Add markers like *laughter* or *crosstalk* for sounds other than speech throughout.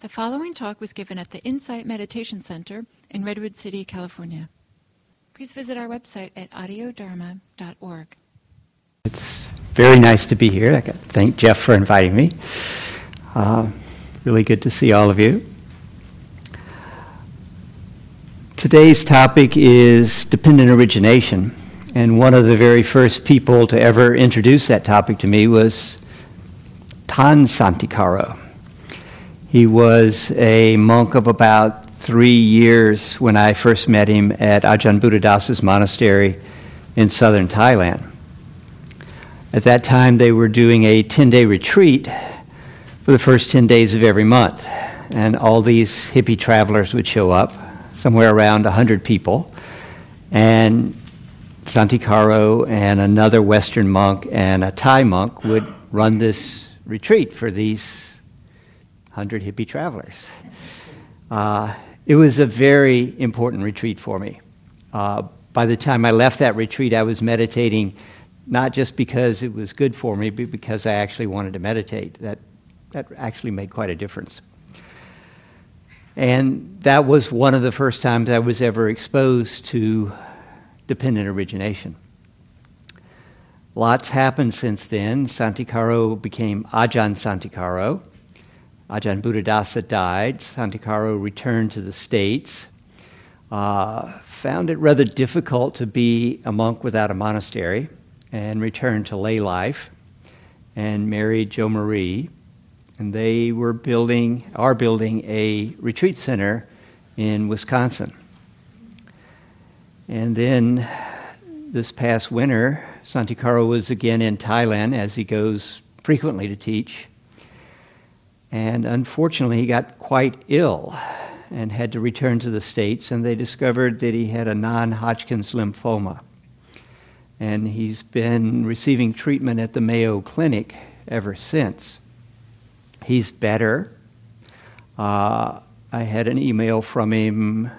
The following talk was given at the Insight Meditation Center in Redwood City, California. Please visit our website at audiodharma.org. It's very nice to be here. I thank Jeff for inviting me. Uh, really good to see all of you. Today's topic is dependent origination, and one of the very first people to ever introduce that topic to me was Tan Santikaro. He was a monk of about three years when I first met him at Ajahn Buddhadasa's monastery in southern Thailand. At that time, they were doing a 10 day retreat for the first 10 days of every month. And all these hippie travelers would show up, somewhere around 100 people. And Santikaro and another Western monk and a Thai monk would run this retreat for these 100 hippie travelers. Uh, it was a very important retreat for me. Uh, by the time I left that retreat, I was meditating not just because it was good for me, but because I actually wanted to meditate. That, that actually made quite a difference. And that was one of the first times I was ever exposed to dependent origination. Lots happened since then. Santikaro became Ajahn Santikaro. Ajahn Buddhadasa died. Santikaro returned to the States. Uh, found it rather difficult to be a monk without a monastery and returned to lay life and married Jo Marie. And they were building, are building a retreat center in Wisconsin. And then this past winter, Santikaro was again in Thailand as he goes frequently to teach. And unfortunately, he got quite ill and had to return to the States, and they discovered that he had a non Hodgkin's lymphoma. And he's been receiving treatment at the Mayo Clinic ever since. He's better. Uh, I had an email from him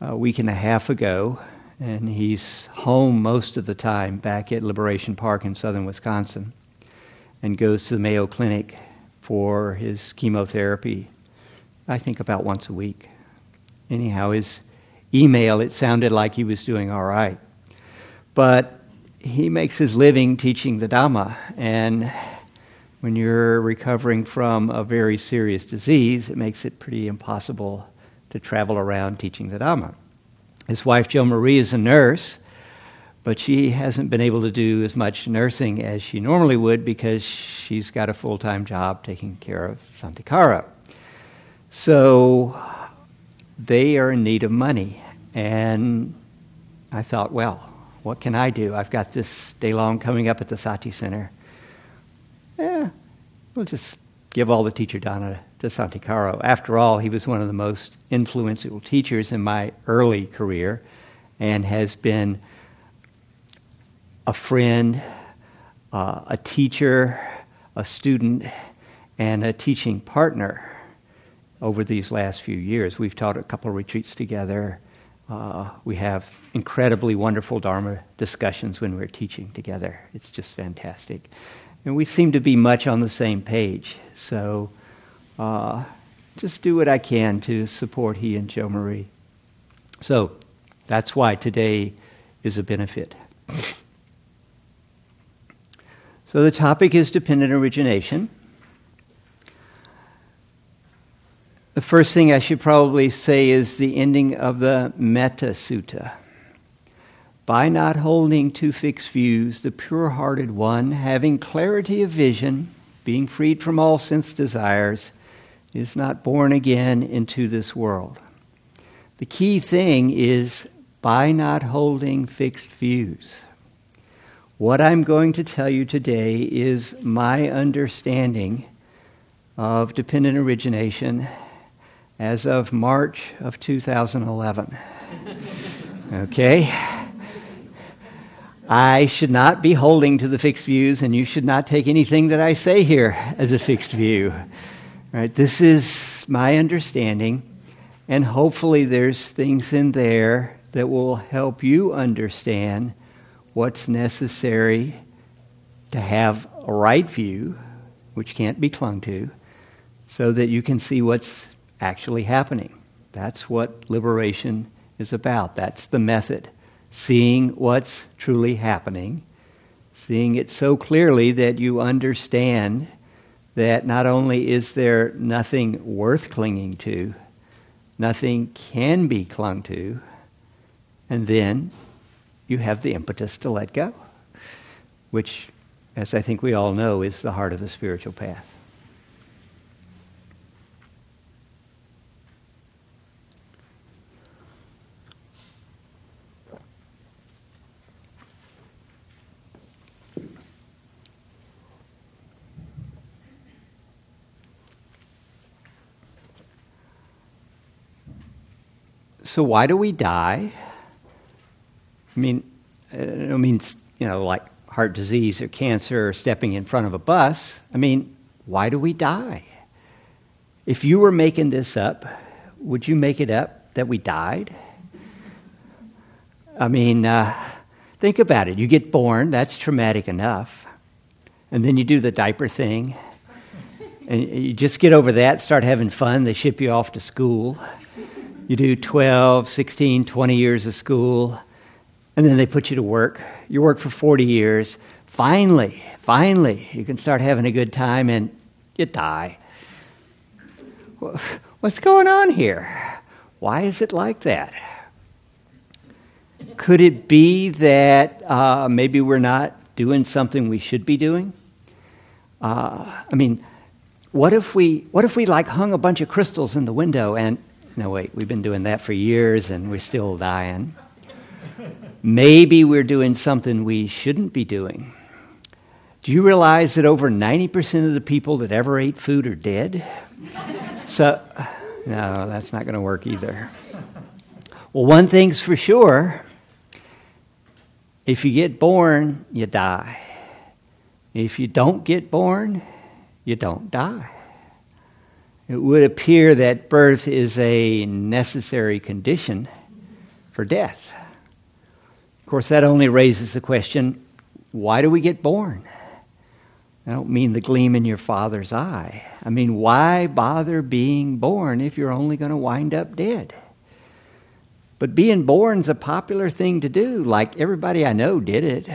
a week and a half ago, and he's home most of the time back at Liberation Park in southern Wisconsin and goes to the Mayo Clinic for his chemotherapy, I think about once a week. Anyhow, his email, it sounded like he was doing all right. But he makes his living teaching the Dhamma, and when you're recovering from a very serious disease, it makes it pretty impossible to travel around teaching the Dhamma. His wife, Jo Marie, is a nurse, but she hasn't been able to do as much nursing as she normally would because she's got a full time job taking care of Santikaro. So they are in need of money. And I thought, well, what can I do? I've got this day long coming up at the Sati Center. Yeah, we'll just give all the teacher dana to Santikaro. After all, he was one of the most influential teachers in my early career and has been a friend, uh, a teacher, a student, and a teaching partner over these last few years. We've taught a couple retreats together. Uh, we have incredibly wonderful Dharma discussions when we're teaching together. It's just fantastic. And we seem to be much on the same page. So uh, just do what I can to support he and Jo Marie. So that's why today is a benefit. So the topic is dependent origination. The first thing I should probably say is the ending of the Metta Sutta. By not holding to fixed views, the pure hearted one, having clarity of vision, being freed from all sense desires, is not born again into this world. The key thing is by not holding fixed views. What I'm going to tell you today is my understanding of dependent origination as of March of 2011. *laughs* okay? I should not be holding to the fixed views, and you should not take anything that I say here as a fixed view. Right? This is my understanding, and hopefully, there's things in there that will help you understand what's necessary to have a right view, which can't be clung to, so that you can see what's actually happening. That's what liberation is about. That's the method. Seeing what's truly happening, seeing it so clearly that you understand that not only is there nothing worth clinging to, nothing can be clung to, and then you have the impetus to let go, which, as I think we all know, is the heart of the spiritual path. So, why do we die? I mean, I don't mean, you know, like heart disease or cancer or stepping in front of a bus. I mean, why do we die? If you were making this up, would you make it up that we died? I mean, uh, think about it. You get born, that's traumatic enough. And then you do the diaper thing. And you just get over that, start having fun. They ship you off to school. You do 12, 16, 20 years of school and then they put you to work. You work for 40 years. Finally, finally, you can start having a good time and you die. What's going on here? Why is it like that? Could it be that uh, maybe we're not doing something we should be doing? Uh, I mean, what if we what if we like hung a bunch of crystals in the window and no wait, we've been doing that for years and we're still dying. Maybe we're doing something we shouldn't be doing. Do you realize that over 90% of the people that ever ate food are dead? So, no, that's not going to work either. Well, one thing's for sure if you get born, you die. If you don't get born, you don't die. It would appear that birth is a necessary condition for death. Of course, that only raises the question why do we get born? I don't mean the gleam in your father's eye. I mean, why bother being born if you're only going to wind up dead? But being born's a popular thing to do. Like everybody I know did it.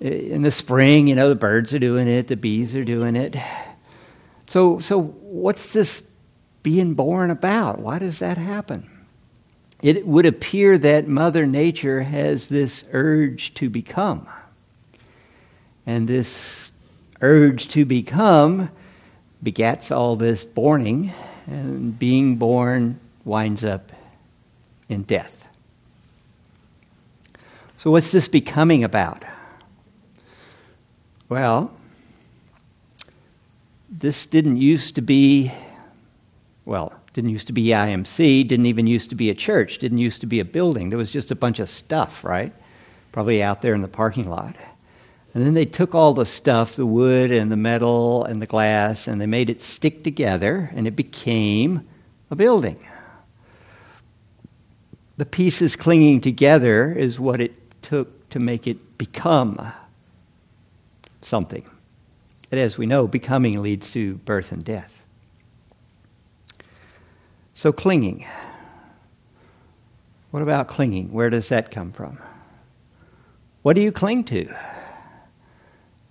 In the spring, you know, the birds are doing it, the bees are doing it. So, so what's this being born about? Why does that happen? It would appear that Mother Nature has this urge to become. And this urge to become begets all this borning, and being born winds up in death. So, what's this becoming about? Well, this didn't used to be, well, didn't used to be IMC, didn't even used to be a church, didn't used to be a building. There was just a bunch of stuff, right? Probably out there in the parking lot. And then they took all the stuff, the wood and the metal and the glass, and they made it stick together, and it became a building. The pieces clinging together is what it took to make it become something. And as we know, becoming leads to birth and death. So, clinging. What about clinging? Where does that come from? What do you cling to?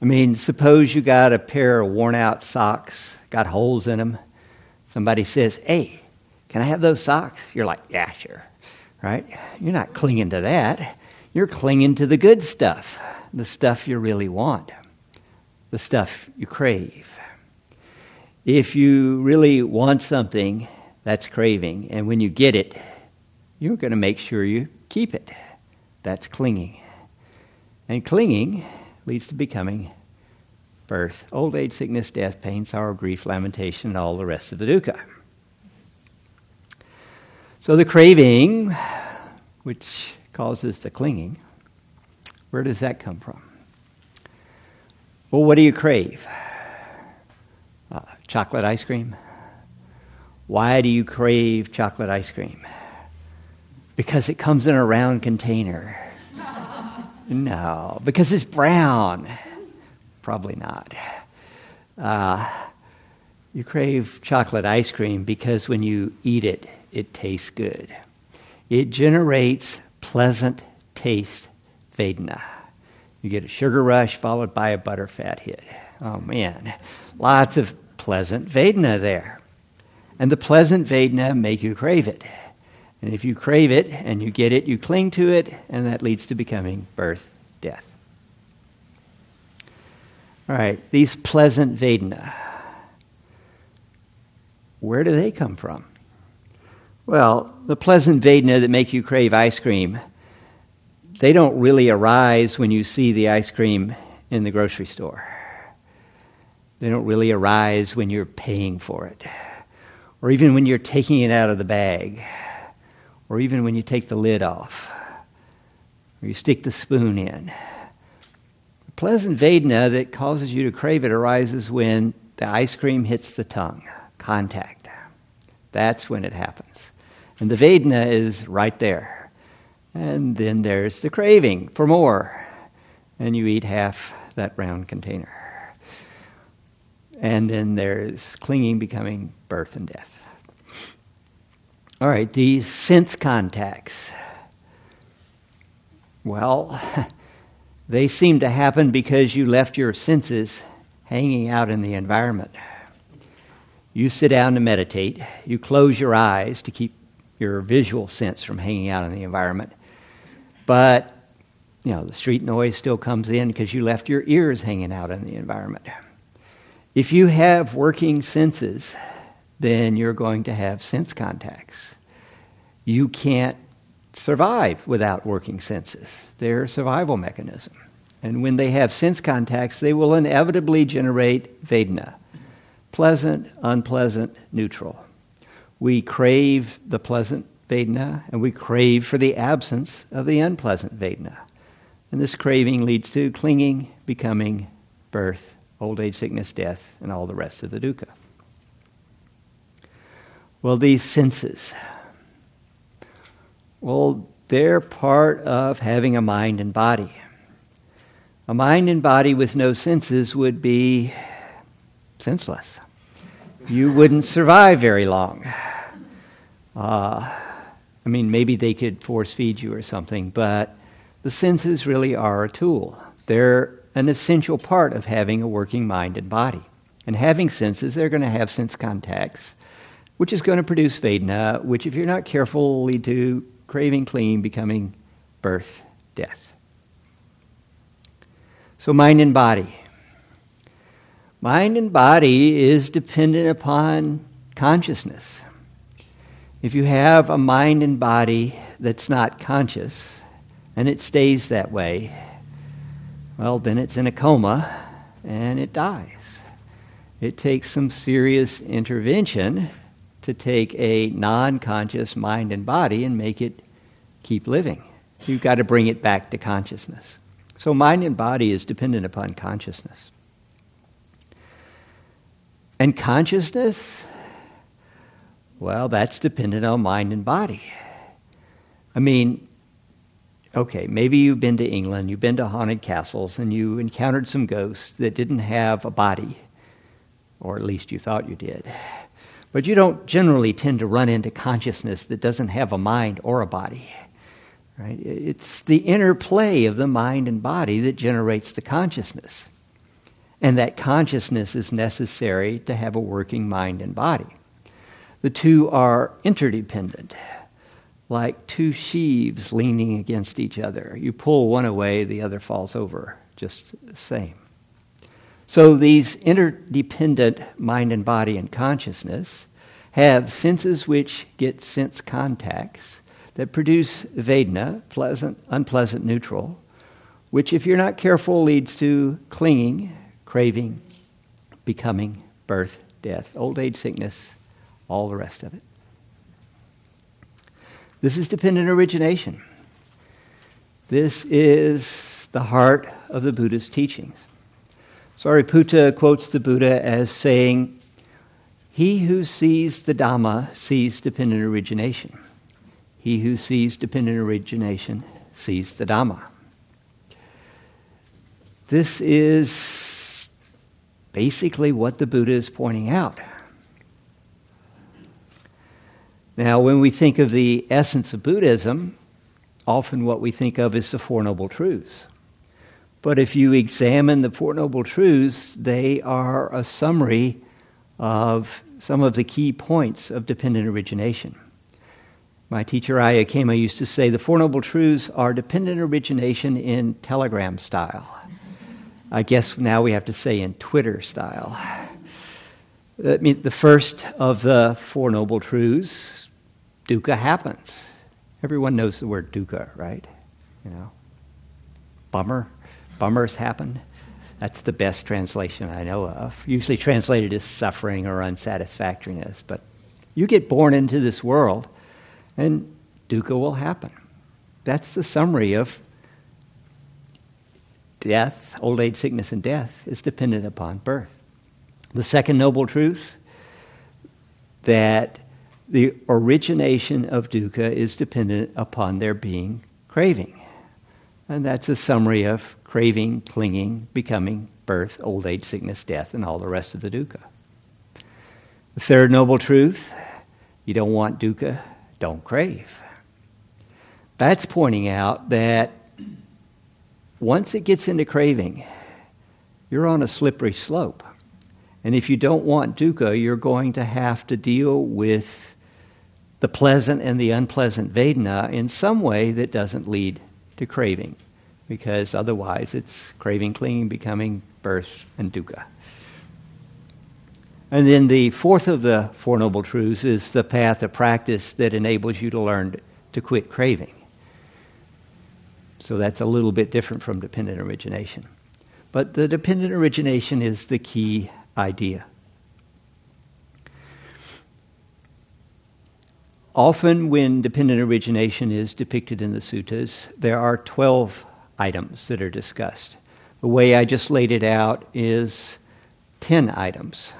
I mean, suppose you got a pair of worn out socks, got holes in them. Somebody says, Hey, can I have those socks? You're like, Yeah, sure. Right? You're not clinging to that. You're clinging to the good stuff, the stuff you really want, the stuff you crave. If you really want something, that's craving. And when you get it, you're going to make sure you keep it. That's clinging. And clinging leads to becoming birth, old age, sickness, death, pain, sorrow, grief, lamentation, and all the rest of the dukkha. So the craving, which causes the clinging, where does that come from? Well, what do you crave? Uh, chocolate ice cream? Why do you crave chocolate ice cream? Because it comes in a round container. No, because it's brown. Probably not. Uh, You crave chocolate ice cream because when you eat it, it tastes good. It generates pleasant taste Vedana. You get a sugar rush followed by a butterfat hit. Oh man, lots of pleasant Vedana there. And the pleasant Vedana make you crave it. And if you crave it and you get it, you cling to it, and that leads to becoming birth, death. All right, these pleasant Vedana. Where do they come from? Well, the pleasant Vedana that make you crave ice cream they don't really arise when you see the ice cream in the grocery store. They don't really arise when you're paying for it, or even when you're taking it out of the bag, or even when you take the lid off, or you stick the spoon in. The pleasant Vedana that causes you to crave it arises when the ice cream hits the tongue, contact. That's when it happens. And the Vedana is right there. And then there's the craving for more. And you eat half that round container. And then there's clinging becoming birth and death. All right, these sense contacts. Well, *laughs* they seem to happen because you left your senses hanging out in the environment. You sit down to meditate, you close your eyes to keep your visual sense from hanging out in the environment. But, you know, the street noise still comes in because you left your ears hanging out in the environment. If you have working senses, then you're going to have sense contacts. You can't survive without working senses. They're a survival mechanism. And when they have sense contacts, they will inevitably generate Vedana pleasant, unpleasant, neutral. We crave the pleasant Vedana, and we crave for the absence of the unpleasant Vedana. And this craving leads to clinging, becoming, birth, old age, sickness, death, and all the rest of the dukkha. Well, these senses, well, they're part of having a mind and body. A mind and body with no senses would be senseless. You wouldn't survive very long. Uh, I mean, maybe they could force feed you or something, but the senses really are a tool. They're an essential part of having a working mind and body. And having senses, they're going to have sense contacts, which is going to produce Vedana, which, if you're not careful, will lead to craving, clinging, becoming birth, death. So, mind and body. Mind and body is dependent upon consciousness. If you have a mind and body that's not conscious, and it stays that way, well, then it's in a coma and it dies. It takes some serious intervention to take a non conscious mind and body and make it keep living. You've got to bring it back to consciousness. So, mind and body is dependent upon consciousness. And consciousness well, that's dependent on mind and body. I mean, okay, maybe you've been to England, you've been to haunted castles, and you encountered some ghosts that didn't have a body, or at least you thought you did. But you don't generally tend to run into consciousness that doesn't have a mind or a body. Right? It's the interplay of the mind and body that generates the consciousness. And that consciousness is necessary to have a working mind and body. The two are interdependent, like two sheaves leaning against each other. You pull one away, the other falls over, just the same. So these interdependent mind and body and consciousness have senses which get sense contacts that produce Vedana, pleasant, unpleasant, neutral, which, if you're not careful, leads to clinging, craving, becoming, birth, death, old age, sickness, all the rest of it. This is dependent origination. This is the heart of the Buddha's teachings. Sariputta quotes the Buddha as saying, He who sees the Dhamma sees dependent origination. He who sees dependent origination sees the Dhamma. This is basically what the Buddha is pointing out. Now, when we think of the essence of Buddhism, often what we think of is the Four Noble Truths. But if you examine the Four Noble Truths, they are a summary of some of the key points of dependent origination. My teacher Ayya Khema used to say the Four Noble Truths are dependent origination in telegram style. I guess now we have to say in Twitter style. I mean, The first of the Four Noble Truths, dukkha happens. Everyone knows the word dukkha, right? You know, bummer, bummers happen. That's the best translation I know of. Usually translated as suffering or unsatisfactoriness. But you get born into this world, and dukkha will happen. That's the summary of death, old age, sickness, and death is dependent upon birth. The second noble truth that the origination of dukkha is dependent upon there being craving. And that's a summary of craving, clinging, becoming, birth, old age, sickness, death, and all the rest of the dukkha. The third noble truth you don't want dukkha, don't crave. That's pointing out that once it gets into craving, you're on a slippery slope. And if you don't want dukkha, you're going to have to deal with the pleasant and the unpleasant Vedana in some way that doesn't lead to craving, because otherwise it's craving, clinging, becoming, birth, and dukkha. And then the fourth of the Four Noble Truths is the path of practice that enables you to learn to quit craving. So that's a little bit different from dependent origination. But the dependent origination is the key idea. Often, when dependent origination is depicted in the suttas, there are 12 items that are discussed. The way I just laid it out is 10 items,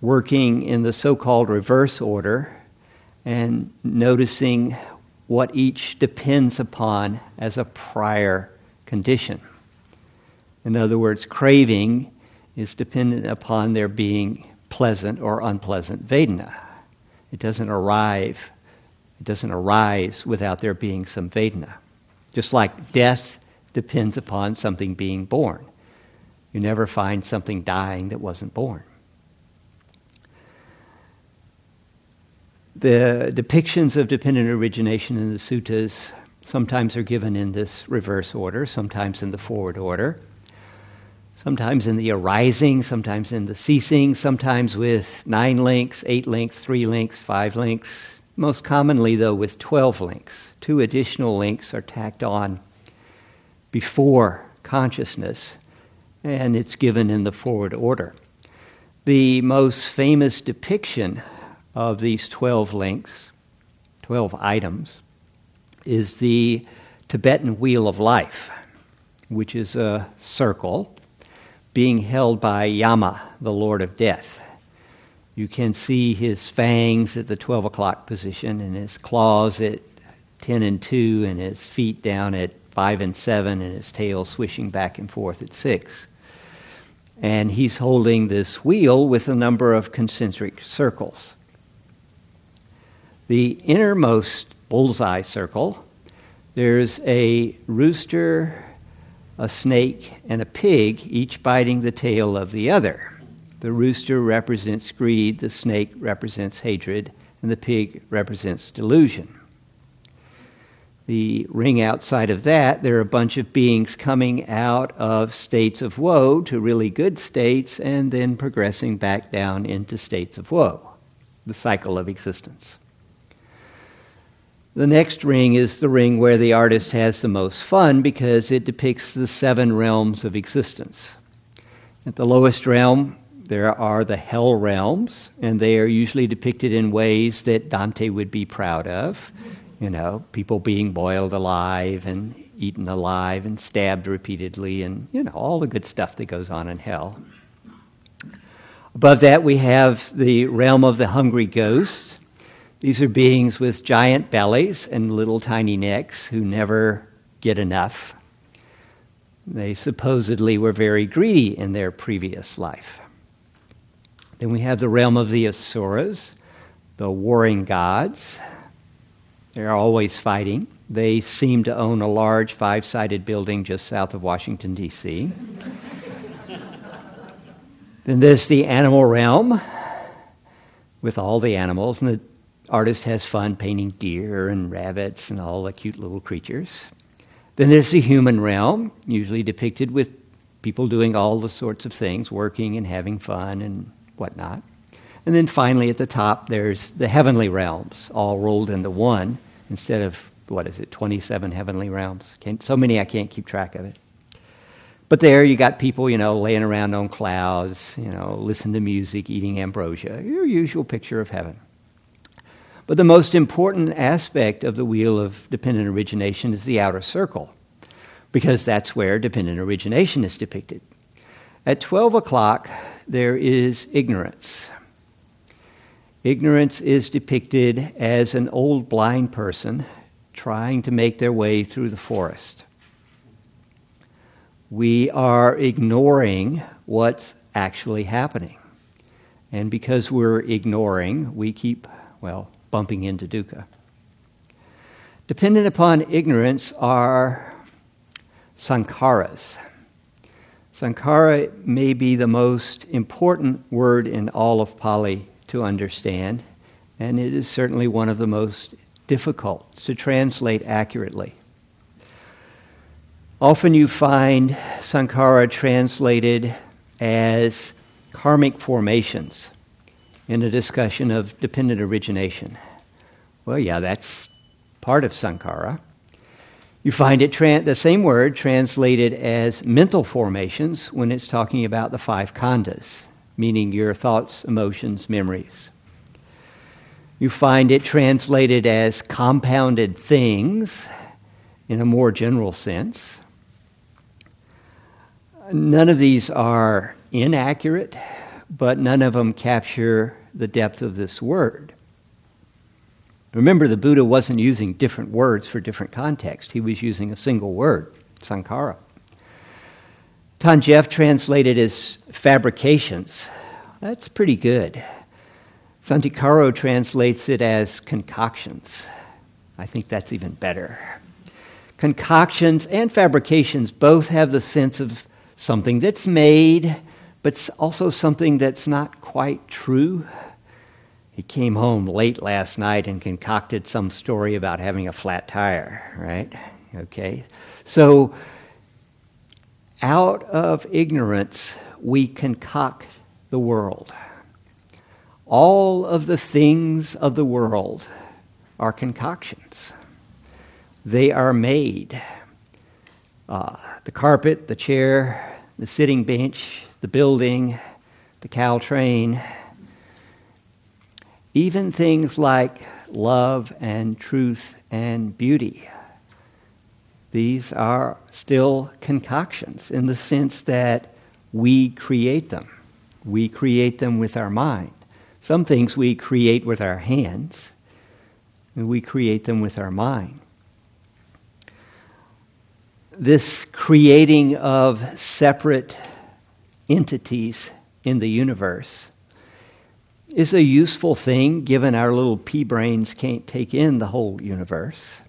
working in the so called reverse order and noticing what each depends upon as a prior condition. In other words, craving is dependent upon there being pleasant or unpleasant Vedana. It doesn't arrive, it doesn't arise without there being some Vedana. Just like death depends upon something being born. You never find something dying that wasn't born. The depictions of dependent origination in the suttas sometimes are given in this reverse order, sometimes in the forward order sometimes in the arising, sometimes in the ceasing, sometimes with nine links, eight links, three links, five links, most commonly, though, with 12 links. Two additional links are tacked on before consciousness, and it's given in the forward order. The most famous depiction of these 12 links, 12 items, is the Tibetan Wheel of Life, which is a circle being held by Yama, the Lord of Death. You can see his fangs at the 12 o'clock position, and his claws at 10 and 2, and his feet down at 5 and 7, and his tail swishing back and forth at 6. And he's holding this wheel with a number of concentric circles. The innermost bullseye circle, there's a rooster a snake, and a pig, each biting the tail of the other. The rooster represents greed, the snake represents hatred, and the pig represents delusion. The ring outside of that, there are a bunch of beings coming out of states of woe to really good states and then progressing back down into states of woe, the cycle of existence. The next ring is the ring where the artist has the most fun because it depicts the seven realms of existence. At the lowest realm, there are the hell realms, and they are usually depicted in ways that Dante would be proud of. You know, people being boiled alive and eaten alive and stabbed repeatedly, and, you know, all the good stuff that goes on in hell. Above that, we have the realm of the hungry ghosts these are beings with giant bellies and little tiny necks who never get enough. They supposedly were very greedy in their previous life. Then we have the realm of the Asuras. the warring gods. They're always fighting. They seem to own a large five sided building just south of Washington, D.C. *laughs* then there's the animal realm with all the animals, and the artist has fun painting deer and rabbits and all the cute little creatures. Then there's the human realm, usually depicted with people doing all the sorts of things, working and having fun and whatnot. And then finally, at the top, there's the heavenly realms, all rolled into one instead of, what is it, 27 heavenly realms? Can't, so many I can't keep track of it. But there you got people, you know, laying around on clouds, you know, listening to music, eating ambrosia, your usual picture of heaven. But the most important aspect of the wheel of dependent origination is the outer circle, because that's where dependent origination is depicted. At 12 o'clock, there is ignorance. Ignorance is depicted as an old blind person trying to make their way through the forest. We are ignoring what's actually happening. And because we're ignoring, we keep, well, bumping into dukkha. Dependent upon ignorance are sankharas. Sankhara may be the most important word in all of Pali to understand, and it is certainly one of the most difficult to translate accurately. Often you find Sankhara translated as karmic formations in a discussion of dependent origination. Well, yeah, that's part of sankhara. You find it tra- the same word translated as mental formations when it's talking about the five khandhas, meaning your thoughts, emotions, memories. You find it translated as compounded things in a more general sense. None of these are inaccurate, but none of them capture the depth of this word. Remember, the Buddha wasn't using different words for different contexts, he was using a single word, sankhara. Jeff translated as fabrications. That's pretty good. Santikaro translates it as concoctions. I think that's even better. Concoctions and fabrications both have the sense of something that's made, but also something that's not quite true. He came home late last night and concocted some story about having a flat tire, right? Okay. So, out of ignorance, we concoct the world. All of the things of the world are concoctions, they are made. Uh, the carpet, the chair, the sitting bench, the building, the Caltrain, even things like love and truth and beauty. These are still concoctions in the sense that we create them. We create them with our mind. Some things we create with our hands, and we create them with our mind. This creating of separate entities in the universe is a useful thing given our little pea brains can't take in the whole universe.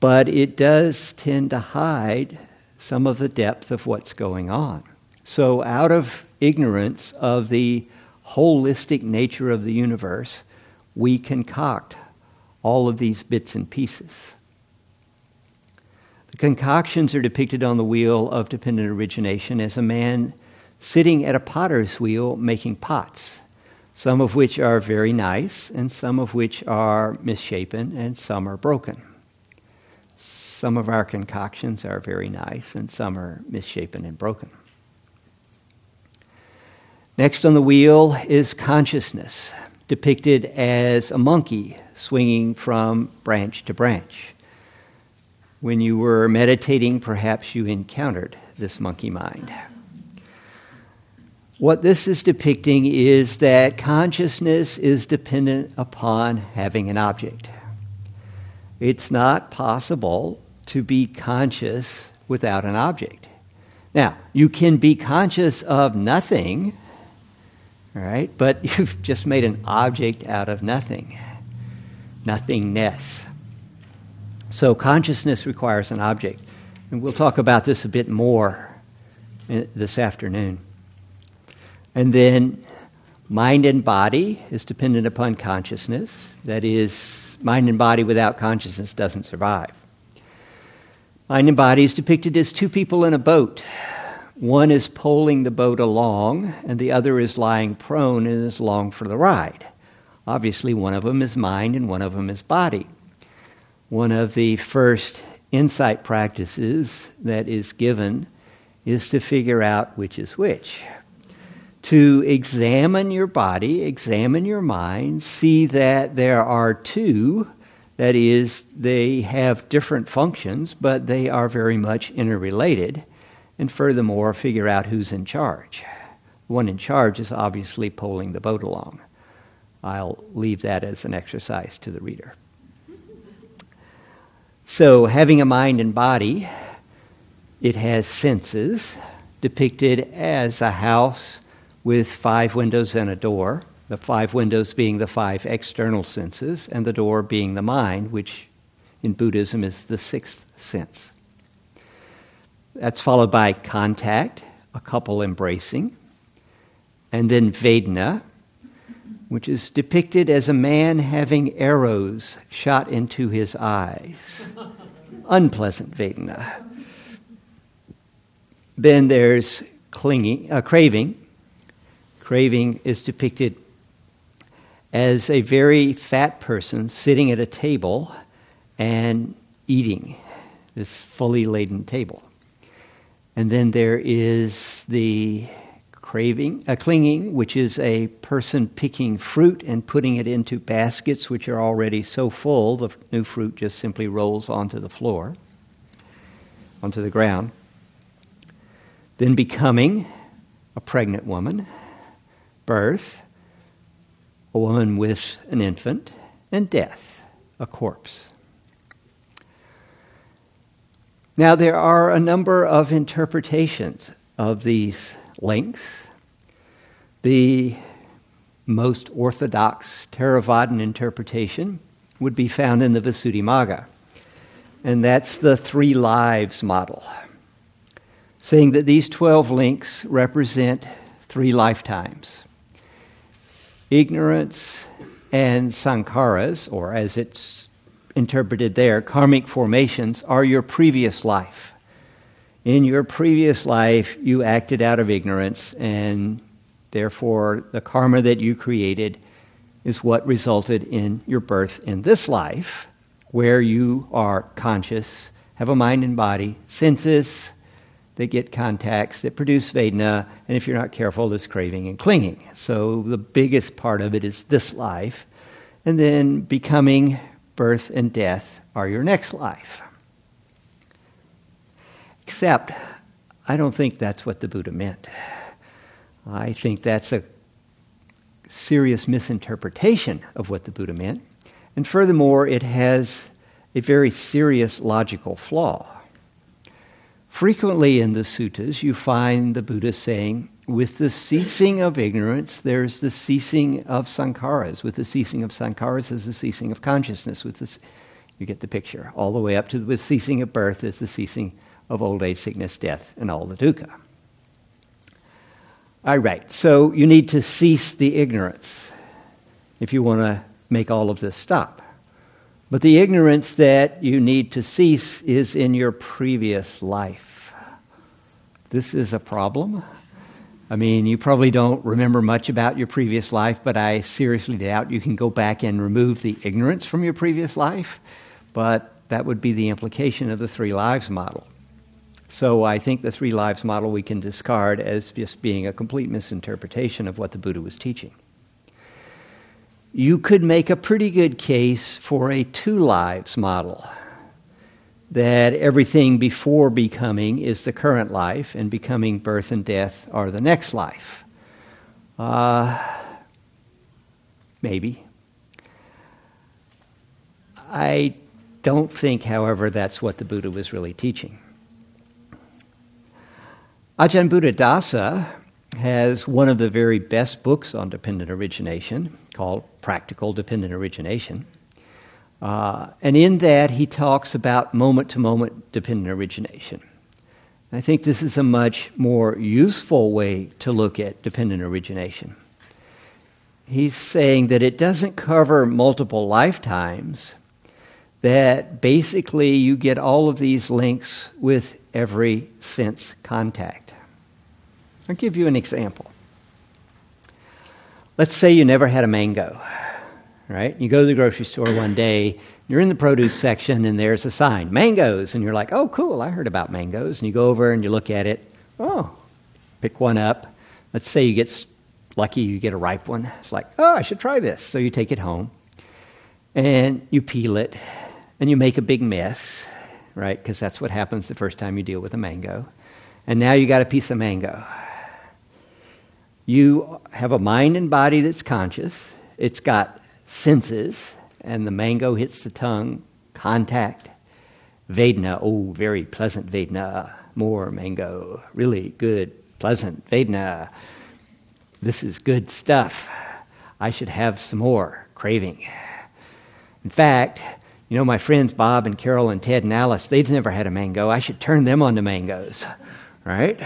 But it does tend to hide some of the depth of what's going on. So, out of ignorance of the holistic nature of the universe, we concoct all of these bits and pieces. The concoctions are depicted on the wheel of dependent origination as a man sitting at a potter's wheel making pots some of which are very nice, and some of which are misshapen, and some are broken. Some of our concoctions are very nice, and some are misshapen and broken. Next on the wheel is consciousness, depicted as a monkey swinging from branch to branch. When you were meditating, perhaps you encountered this monkey mind. What this is depicting is that consciousness is dependent upon having an object. It's not possible to be conscious without an object. Now, you can be conscious of nothing, right? But *laughs* you've just made an object out of nothing, nothingness. So consciousness requires an object. And we'll talk about this a bit more uh, this afternoon. And then mind and body is dependent upon consciousness. That is, mind and body without consciousness doesn't survive. Mind and body is depicted as two people in a boat. One is poling the boat along, and the other is lying prone and is along for the ride. Obviously, one of them is mind and one of them is body. One of the first insight practices that is given is to figure out which is which to examine your body, examine your mind, see that there are two. That is, they have different functions, but they are very much interrelated. And furthermore, figure out who's in charge. The one in charge is obviously pulling the boat along. I'll leave that as an exercise to the reader. So, having a mind and body, it has senses depicted as a house with five windows and a door, the five windows being the five external senses, and the door being the mind, which in Buddhism is the sixth sense. That's followed by contact, a couple embracing, and then Vedana, which is depicted as a man having arrows shot into his eyes. *laughs* Unpleasant Vedana. Then there's clinging, uh, craving, Craving is depicted as a very fat person sitting at a table and eating this fully laden table. And then there is the craving, uh, clinging, which is a person picking fruit and putting it into baskets which are already so full, the new fruit just simply rolls onto the floor, onto the ground. Then becoming a pregnant woman birth, a woman with an infant, and death, a corpse. Now, there are a number of interpretations of these links. The most orthodox Theravadan interpretation would be found in the Visuddhimagga, and that's the three lives model, saying that these 12 links represent three lifetimes ignorance and sankharas, or as it's interpreted there, karmic formations, are your previous life. In your previous life, you acted out of ignorance, and therefore the karma that you created is what resulted in your birth in this life, where you are conscious, have a mind and body, senses, that get contacts that produce Vedana, and if you're not careful, this craving and clinging. So the biggest part of it is this life, and then becoming, birth, and death are your next life. Except, I don't think that's what the Buddha meant. I think that's a serious misinterpretation of what the Buddha meant. And furthermore, it has a very serious logical flaw. Frequently in the suttas, you find the Buddha saying, with the ceasing of ignorance, there's the ceasing of sankharas. With the ceasing of sankharas, there's the ceasing of consciousness. With this, you get the picture. All the way up to with ceasing of birth is the ceasing of old age, sickness, death, and all the dukkha. All right, so you need to cease the ignorance if you want to make all of this stop. But the ignorance that you need to cease is in your previous life. This is a problem. I mean, you probably don't remember much about your previous life, but I seriously doubt you can go back and remove the ignorance from your previous life. But that would be the implication of the three lives model. So I think the three lives model we can discard as just being a complete misinterpretation of what the Buddha was teaching you could make a pretty good case for a two lives model. That everything before becoming is the current life, and becoming, birth, and death are the next life. Uh, maybe. I don't think, however, that's what the Buddha was really teaching. Ajahn Buddhadasa has one of the very best books on dependent origination called Practical Dependent Origination. Uh, and in that, he talks about moment to moment dependent origination. I think this is a much more useful way to look at dependent origination. He's saying that it doesn't cover multiple lifetimes, that basically you get all of these links with every sense contact. I'll give you an example. Let's say you never had a mango right? You go to the grocery store one day, you're in the produce section, and there's a sign, mangoes, and you're like, oh, cool, I heard about mangoes. And you go over and you look at it, oh, pick one up. Let's say you get lucky, you get a ripe one. It's like, oh, I should try this. So you take it home, and you peel it, and you make a big mess, right? Because that's what happens the first time you deal with a mango. And now you got a piece of mango. You have a mind and body that's conscious. It's got senses, and the mango hits the tongue, contact, Vedana, oh, very pleasant Vedana, more mango, really good, pleasant Vedana. This is good stuff. I should have some more, craving. In fact, you know, my friends Bob and Carol and Ted and Alice, they've never had a mango. I should turn them on to mangoes, right?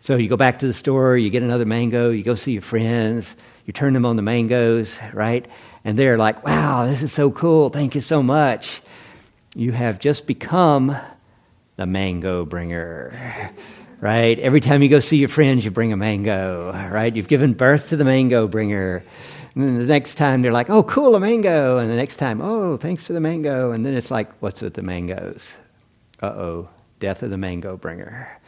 So you go back to the store, you get another mango, you go see your friends, you turn them on the mangoes, right? and they're like, wow, this is so cool. Thank you so much. You have just become the mango bringer, right? Every time you go see your friends, you bring a mango, right? You've given birth to the mango bringer. And then the next time they're like, oh, cool, a mango. And the next time, oh, thanks for the mango. And then it's like, what's with the mangoes? Uh oh, death of the mango bringer.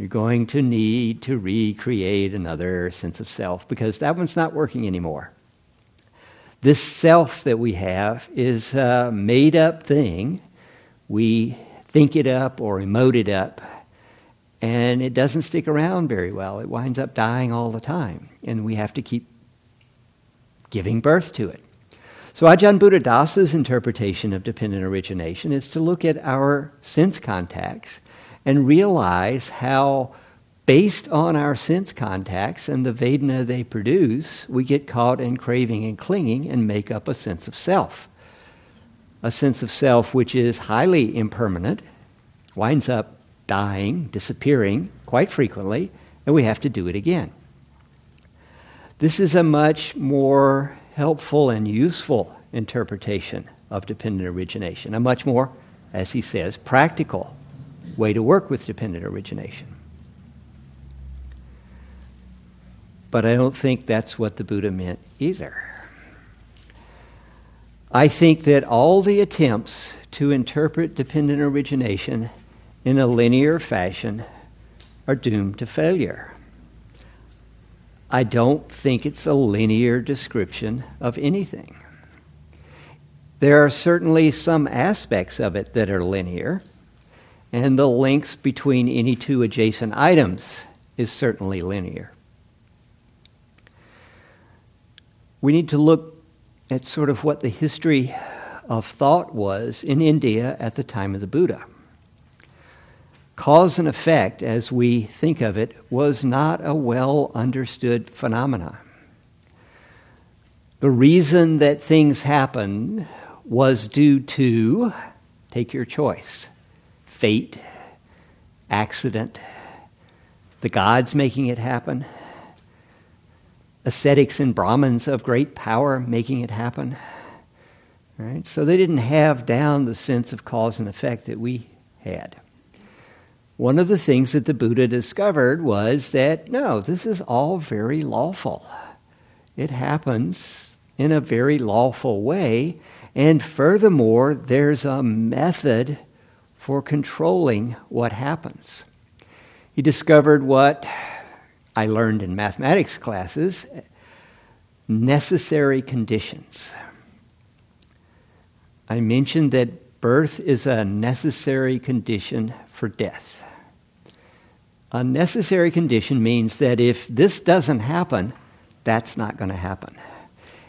You're going to need to recreate another sense of self because that one's not working anymore. This self that we have is a made up thing. We think it up or emote it up, and it doesn't stick around very well. It winds up dying all the time, and we have to keep giving birth to it. So, Ajahn Buddhadasa's interpretation of dependent origination is to look at our sense contacts and realize how based on our sense contacts and the Vedana they produce, we get caught in craving and clinging and make up a sense of self. A sense of self which is highly impermanent, winds up dying, disappearing quite frequently, and we have to do it again. This is a much more helpful and useful interpretation of dependent origination, a much more, as he says, practical way to work with dependent origination. But I don't think that's what the Buddha meant either. I think that all the attempts to interpret dependent origination in a linear fashion are doomed to failure. I don't think it's a linear description of anything. There are certainly some aspects of it that are linear, and the links between any two adjacent items is certainly linear. we need to look at sort of what the history of thought was in India at the time of the Buddha. Cause and effect, as we think of it, was not a well understood phenomenon. The reason that things happened was due to, take your choice, fate, accident, the gods making it happen, ascetics and Brahmins of great power making it happen. Right? So they didn't have down the sense of cause and effect that we had. One of the things that the Buddha discovered was that no, this is all very lawful. It happens in a very lawful way. And furthermore, there's a method for controlling what happens. He discovered what I learned in mathematics classes necessary conditions. I mentioned that birth is a necessary condition for death. A necessary condition means that if this doesn't happen, that's not going to happen.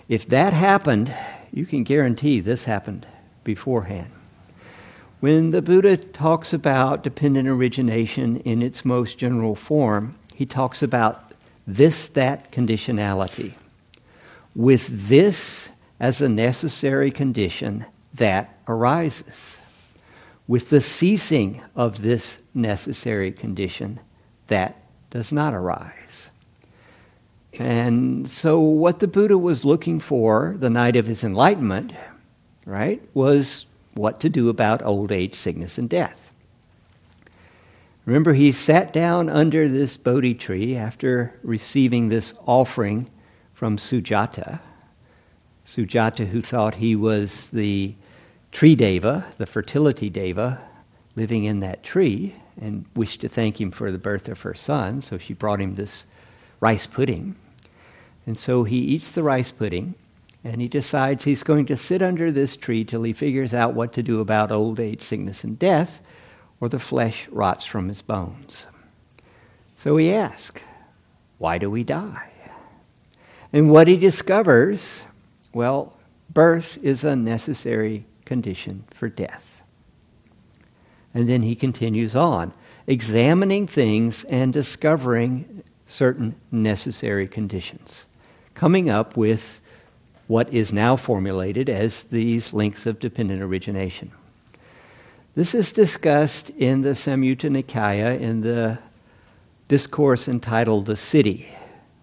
If that happened, you can guarantee this happened beforehand. When the Buddha talks about dependent origination in its most general form, he talks about this, that conditionality. With this as a necessary condition, that arises. With the ceasing of this necessary condition, that does not arise. And so, what the Buddha was looking for the night of his enlightenment, right, was what to do about old age, sickness, and death. Remember, he sat down under this Bodhi tree after receiving this offering from Sujata. Sujata, who thought he was the tree deva, the fertility deva, living in that tree, and wished to thank him for the birth of her son, so she brought him this rice pudding. And so he eats the rice pudding, and he decides he's going to sit under this tree till he figures out what to do about old age, sickness, and death or the flesh rots from his bones. So he asks, Why do we die? And what he discovers, well, birth is a necessary condition for death. And then he continues on, examining things and discovering certain necessary conditions, coming up with what is now formulated as these links of dependent origination. This is discussed in the Samyutta Nikaya in the discourse entitled The City,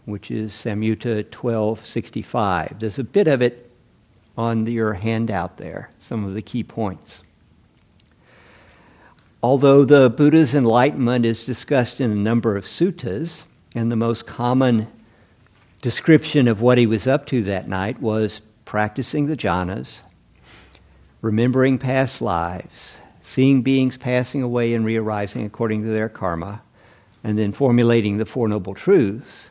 which is Samyutta 1265. There's a bit of it on your handout there, some of the key points. Although the Buddha's enlightenment is discussed in a number of suttas, and the most common description of what he was up to that night was practicing the jhanas, remembering past lives, seeing beings passing away and re-arising according to their karma, and then formulating the Four Noble Truths,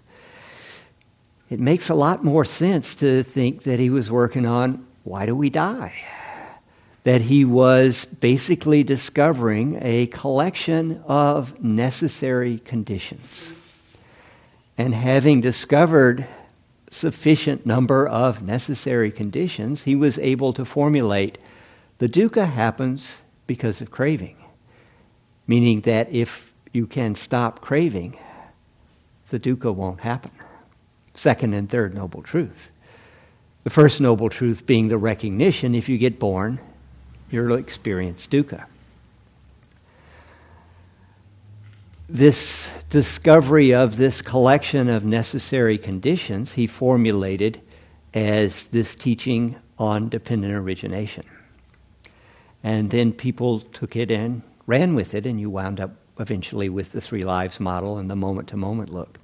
it makes a lot more sense to think that he was working on why do we die? That he was basically discovering a collection of necessary conditions. And having discovered sufficient number of necessary conditions, he was able to formulate the dukkha happens because of craving. Meaning that if you can stop craving, the dukkha won't happen. Second and third noble truth. The first noble truth being the recognition if you get born, you'll experience dukkha. This discovery of this collection of necessary conditions he formulated as this teaching on dependent origination. And then people took it and ran with it, and you wound up eventually with the three lives model and the moment to moment look.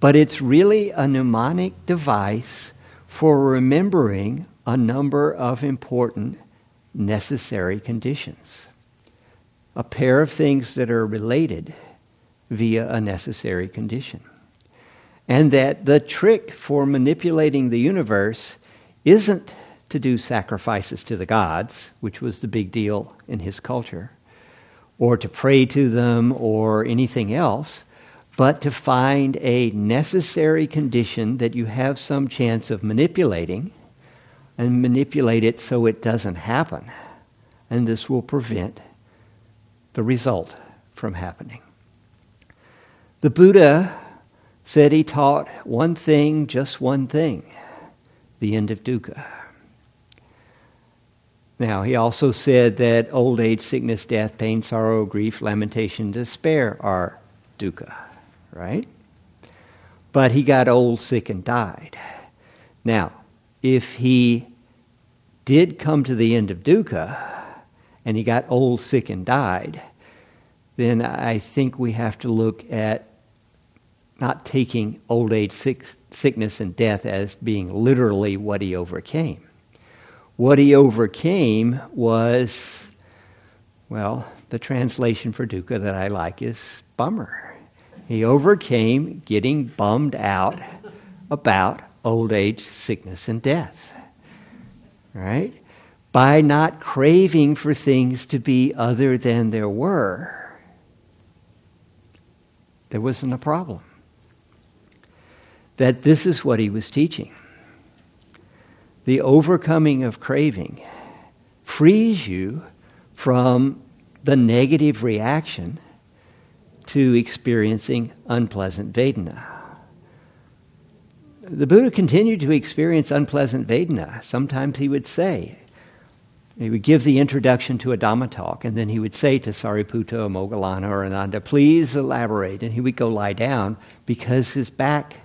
But it's really a mnemonic device for remembering a number of important necessary conditions. A pair of things that are related via a necessary condition. And that the trick for manipulating the universe isn't to do sacrifices to the gods, which was the big deal in his culture, or to pray to them or anything else, but to find a necessary condition that you have some chance of manipulating and manipulate it so it doesn't happen. And this will prevent the result from happening. The Buddha said he taught one thing, just one thing the end of dukkha. Now, he also said that old age, sickness, death, pain, sorrow, grief, lamentation, despair are dukkha, right? But he got old, sick, and died. Now, if he did come to the end of dukkha and he got old, sick, and died, then I think we have to look at not taking old age, sick, sickness, and death as being literally what he overcame what he overcame was, well, the translation for dukkha that I like is bummer. He overcame getting bummed out about old age, sickness, and death. Right? By not craving for things to be other than there were, there wasn't a problem. That this is what he was teaching the overcoming of craving frees you from the negative reaction to experiencing unpleasant Vedana. the Buddha continued to experience unpleasant Vedana. Sometimes he would say, he would give the introduction to a Dhamma talk, and then he would say to Sariputta or Moggallana or Ananda, please elaborate. And he would go lie down because his back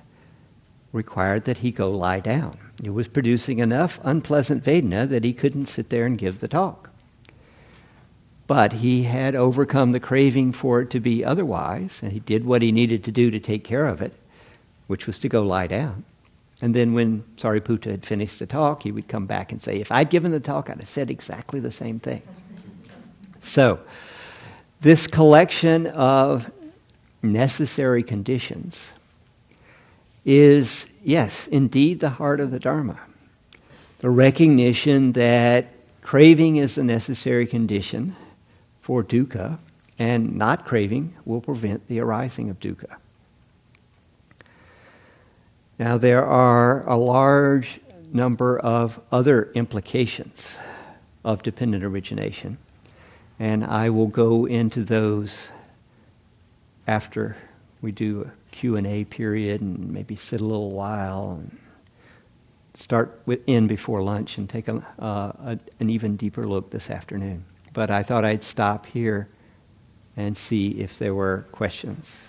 required that he go lie down. It was producing enough unpleasant Vedana that he couldn't sit there and give the talk. But he had overcome the craving for it to be otherwise, and he did what he needed to do to take care of it, which was to go lie down. And then when Sariputta had finished the talk, he would come back and say, If I'd given the talk, I'd have said exactly the same thing. So, this collection of necessary conditions is, yes, indeed the heart of the Dharma. The recognition that craving is a necessary condition for dukkha, and not craving will prevent the arising of dukkha. Now, there are a large number of other implications of dependent origination, and I will go into those after we do Q&A period and maybe sit a little while and start with, in before lunch and take a, uh, a, an even deeper look this afternoon. But I thought I'd stop here and see if there were questions.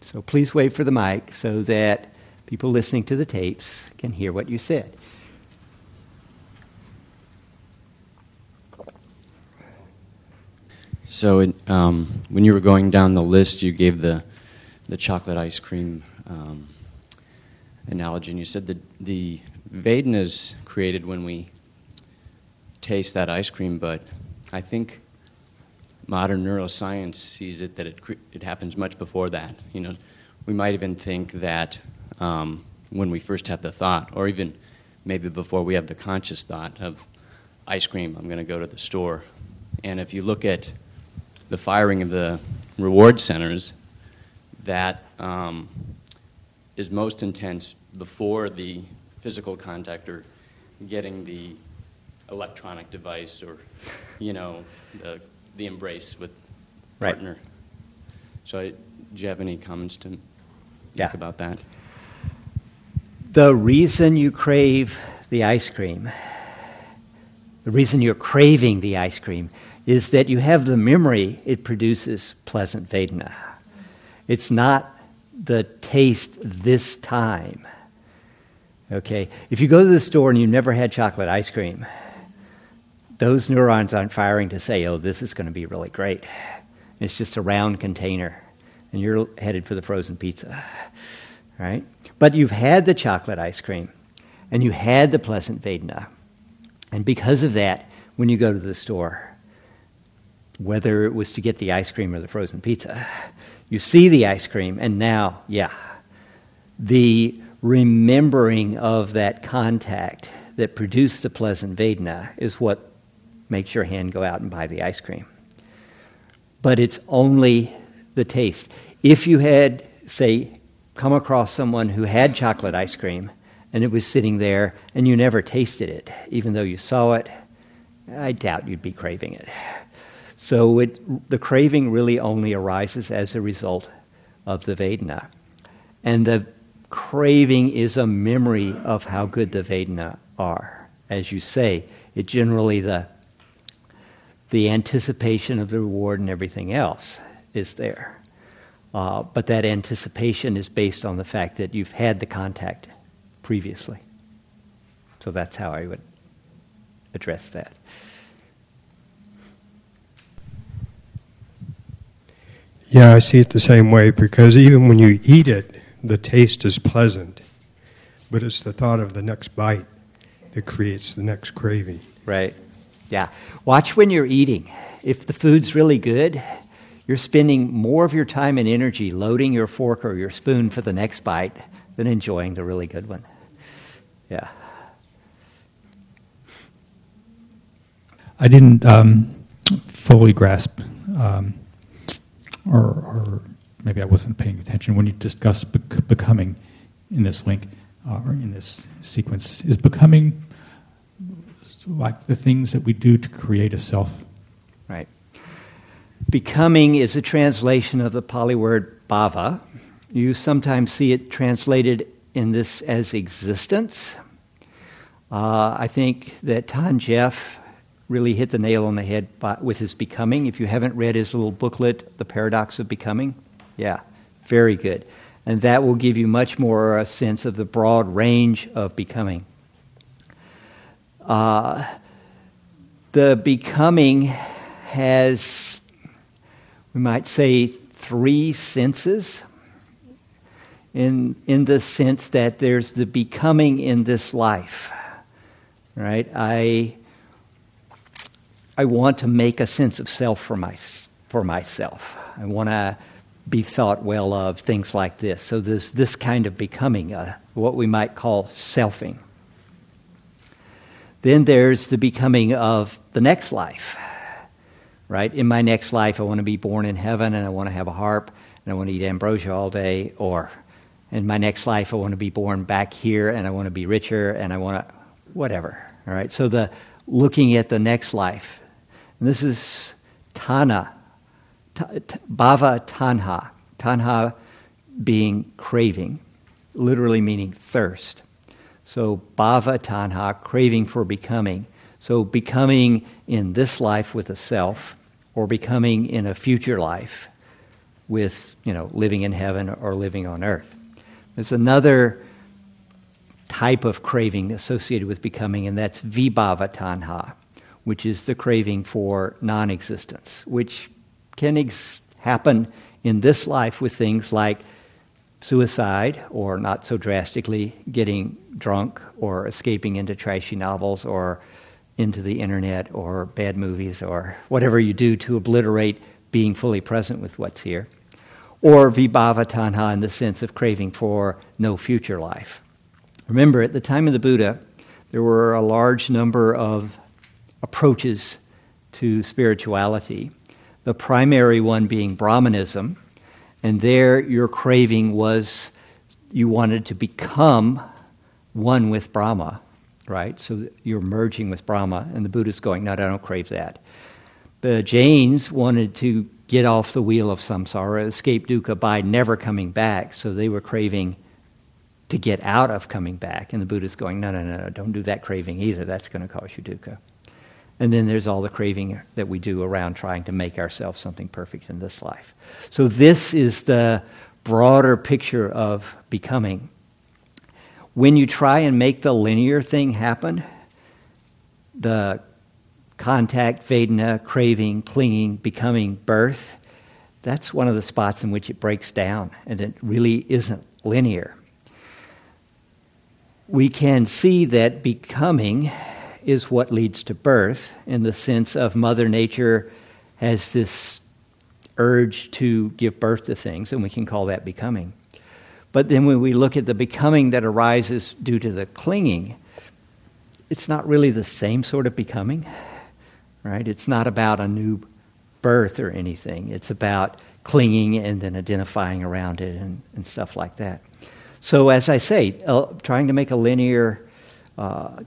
So please wait for the mic so that people listening to the tapes can hear what you said. So, it, um, when you were going down the list, you gave the the chocolate ice cream um, analogy, and you said that the Vedana is created when we taste that ice cream, but I think modern neuroscience sees it that it, it happens much before that. You know, we might even think that um, when we first have the thought, or even maybe before we have the conscious thought of ice cream, I'm going to go to the store. And if you look at the firing of the reward centers, that um, is most intense before the physical contact or getting the electronic device or, you know, the the embrace with right. partner. So, I, do you have any comments to make yeah. about that? The reason you crave the ice cream, the reason you're craving the ice cream, is that you have the memory it produces pleasant Vedana. It's not the taste this time. Okay? If you go to the store and you've never had chocolate ice cream, those neurons aren't firing to say, oh, this is going to be really great. It's just a round container, and you're headed for the frozen pizza. Right? But you've had the chocolate ice cream, and you had the pleasant Vedana. And because of that, when you go to the store, whether it was to get the ice cream or the frozen pizza, *sighs* you see the ice cream, and now, yeah, the remembering of that contact that produced the pleasant Vedana is what makes your hand go out and buy the ice cream. But it's only the taste. If you had, say, come across someone who had chocolate ice cream and it was sitting there and you never tasted it, even though you saw it, I doubt you'd be craving it. So it, the craving really only arises as a result of the Vedana. And the craving is a memory of how good the Vedana are. As you say, it generally the the anticipation of the reward and everything else is there. Uh, but that anticipation is based on the fact that you've had the contact previously. So that's how I would address that. Yeah, I see it the same way because even when you eat it, the taste is pleasant, but it's the thought of the next bite that creates the next craving. Right. Yeah. Watch when you're eating. If the food's really good, you're spending more of your time and energy loading your fork or your spoon for the next bite than enjoying the really good one. Yeah. I didn't um, fully grasp, um, or, or, maybe I wasn't paying attention when you discussed bec- becoming in this link uh, or in this sequence. Is becoming like the things that we do to create a self. Right. Becoming is a translation of the Pali word bhava. You sometimes see it translated in this as existence. Uh, I think that Than Geoff really hit the nail on the head by, with his becoming. If you haven't read his little booklet, The Paradox of Becoming, yeah, very good. And that will give you much more a sense of the broad range of becoming. Uh, the becoming has we might say, three senses in, in the sense that there's the becoming in this life, right? I, I want to make a sense of self for, my, for myself. I want to be thought well of, things like this. So there's this kind of becoming, uh, what we might call selfing. Then there's the becoming of the next life right? In my next life, I want to be born in heaven and I want to have a harp and I want to eat ambrosia all day. Or in my next life, I want to be born back here and I want to be richer and I want to, whatever. All right? So the looking at the next life. And this is Tanha, Bhava Tanha. Tanha being craving, literally meaning thirst. So Bhava Tanha, craving for becoming. So becoming in this life with a self, or becoming in a future life with, you know, living in heaven or living on earth. There's another type of craving associated with becoming, and that's vibhava tanha, which is the craving for non existence, which can ex- happen in this life with things like suicide, or not so drastically, getting drunk, or escaping into trashy novels, or into the internet or bad movies or whatever you do to obliterate being fully present with what's here. Or vibhava tanha in the sense of craving for no future life. Remember, at the time of the Buddha, there were a large number of approaches to spirituality. The primary one being Brahmanism, and there your craving was you wanted to become one with Brahma right? So you're merging with Brahma, and the Buddha's going, no, I don't crave that. The Jains wanted to get off the wheel of samsara, escape dukkha by never coming back, so they were craving to get out of coming back. And the Buddha's going, no, no, no, no don't do that craving either. That's going to cause you dukkha. And then there's all the craving that we do around trying to make ourselves something perfect in this life. So this is the broader picture of becoming when you try and make the linear thing happen, the contact, Vedana, craving, clinging, becoming, birth, that's one of the spots in which it breaks down, and it really isn't linear. We can see that becoming is what leads to birth in the sense of Mother Nature has this urge to give birth to things, and we can call that becoming. But then when we look at the becoming that arises due to the clinging, it's not really the same sort of becoming, right? It's not about a new birth or anything. It's about clinging and then identifying around it and, and stuff like that. So, as I say, uh, trying to make a linear uh,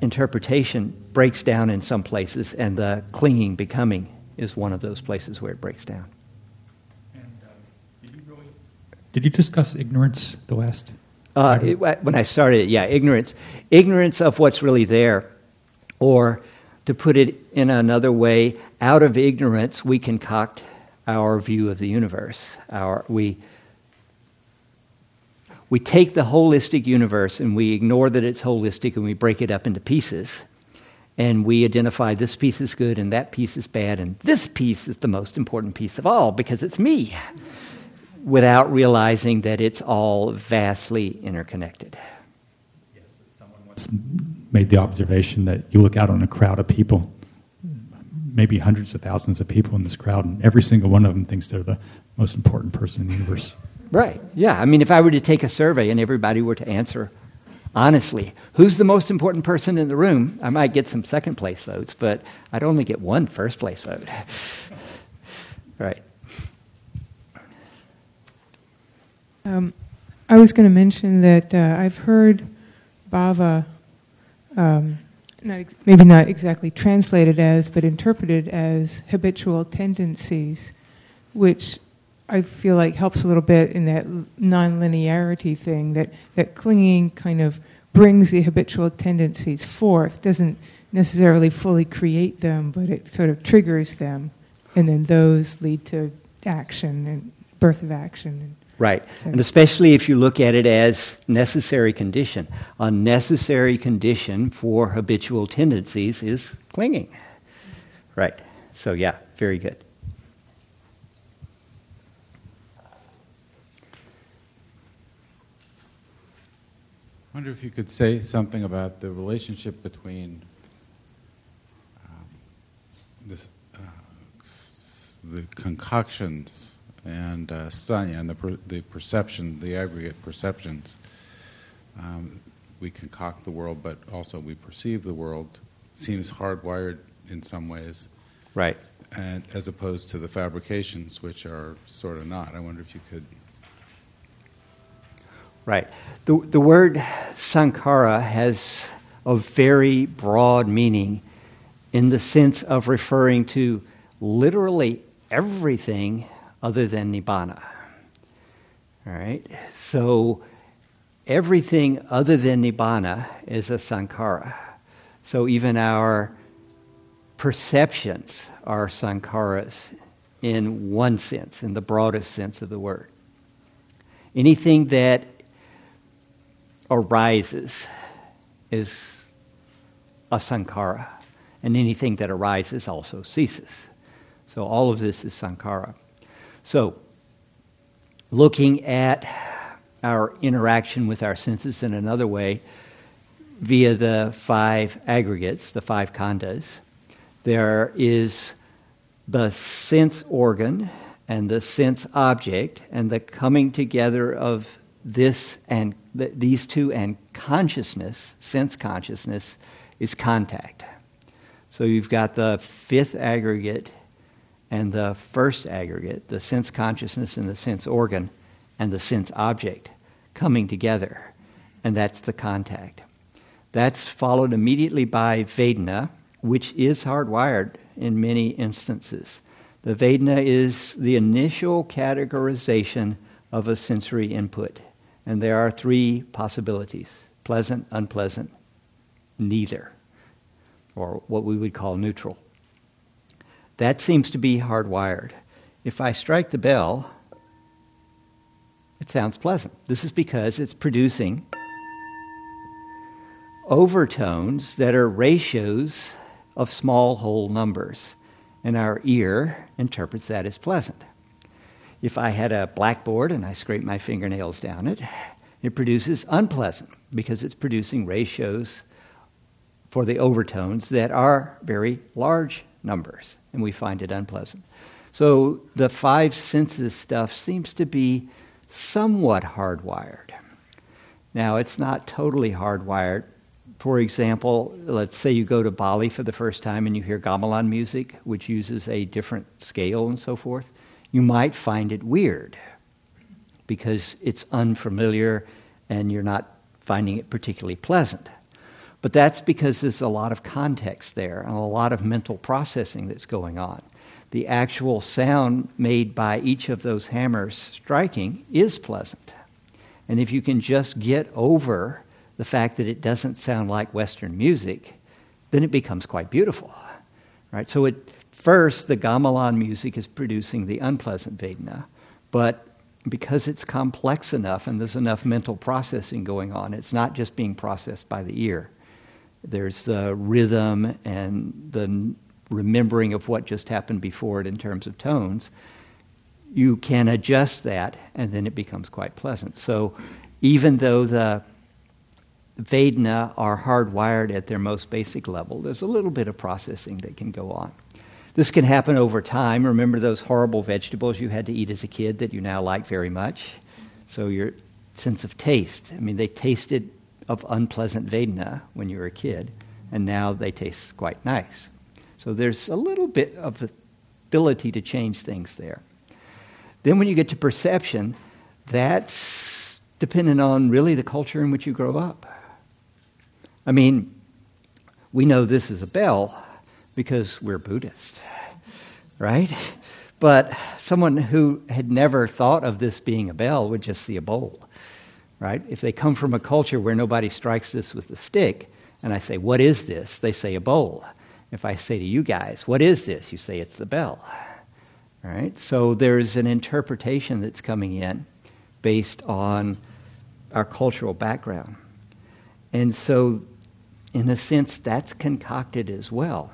interpretation breaks down in some places, and the clinging becoming is one of those places where it breaks down. Did you discuss ignorance the last? Uh, it, when I started, yeah, ignorance. Ignorance of what's really there. Or to put it in another way, out of ignorance, we concoct our view of the universe. Our, we, we take the holistic universe and we ignore that it's holistic and we break it up into pieces. And we identify this piece is good and that piece is bad, and this piece is the most important piece of all because it's me without realizing that it's all vastly interconnected. Yes, someone once made the observation that you look out on a crowd of people, maybe hundreds of thousands of people in this crowd, and every single one of them thinks they're the most important person in the universe. Right, yeah. I mean, if I were to take a survey and everybody were to answer honestly, who's the most important person in the room, I might get some second place votes, but I'd only get one first place vote. *laughs* right. Um, I was going to mention that uh, I've heard Bhava um, not ex- maybe not exactly translated as, but interpreted as habitual tendencies, which I feel like helps a little bit in that non-linearity thing. That that clinging kind of brings the habitual tendencies forth, doesn't necessarily fully create them, but it sort of triggers them, and then those lead to action and birth of action. Right. And especially if you look at it as necessary condition. A necessary condition for habitual tendencies is clinging. Right. So, yeah, very good. Wonder if you could say something about the relationship between um, this, uh, the concoctions and uh, Sanya and the, per, the perception, the aggregate perceptions. Um, we concoct the world, but also we perceive the world. Seems hardwired in some ways, right? And as opposed to the fabrications, which are sort of not. I wonder if you could. Right. The the word sankhara has a very broad meaning, in the sense of referring to literally everything other than nibbana. All right? So everything other than nibbana is a sankhara. So even our perceptions are sankharas in one sense, in the broadest sense of the word. Anything that arises is a sankhara, and anything that arises also ceases. So all of this is sankhara. So, looking at our interaction with our senses in another way via the five aggregates, the five khandhas, there is the sense organ and the sense object and the coming together of this and th- these two and consciousness, sense consciousness, is contact. So you've got the fifth aggregate and the first aggregate, the sense consciousness and the sense organ and the sense object coming together. And that's the contact. That's followed immediately by Vedana, which is hardwired in many instances. The Vedana is the initial categorization of a sensory input. And there are three possibilities pleasant, unpleasant, neither, or what we would call neutral. That seems to be hardwired. If I strike the bell, it sounds pleasant. This is because it's producing overtones that are ratios of small whole numbers, and our ear interprets that as pleasant. If I had a blackboard and I scrape my fingernails down it, it produces unpleasant because it's producing ratios for the overtones that are very large numbers and we find it unpleasant. So the five senses stuff seems to be somewhat hardwired. Now, it's not totally hardwired. For example, let's say you go to Bali for the first time and you hear gamelan music, which uses a different scale and so forth. You might find it weird because it's unfamiliar and you're not finding it particularly pleasant. But that's because there's a lot of context there and a lot of mental processing that's going on. The actual sound made by each of those hammers striking is pleasant. And if you can just get over the fact that it doesn't sound like Western music, then it becomes quite beautiful. Right? So at first, the gamelan music is producing the unpleasant Vedana, but because it's complex enough and there's enough mental processing going on, it's not just being processed by the ear. There's the rhythm and the remembering of what just happened before it in terms of tones. You can adjust that, and then it becomes quite pleasant. So, even though the Vedana are hardwired at their most basic level, there's a little bit of processing that can go on. This can happen over time. Remember those horrible vegetables you had to eat as a kid that you now like very much? So, your sense of taste. I mean, they tasted of unpleasant Vedana when you were a kid, and now they taste quite nice. So there's a little bit of ability to change things there. Then when you get to perception, that's dependent on really the culture in which you grow up. I mean, we know this is a bell because we're Buddhist, right? But someone who had never thought of this being a bell would just see a bowl, right? If they come from a culture where nobody strikes this with a stick, and I say, What is this? They say a bowl. If I say to you guys, What is this? You say it's the bell. Right? So there's an interpretation that's coming in based on our cultural background. And so, in a sense, that's concocted as well.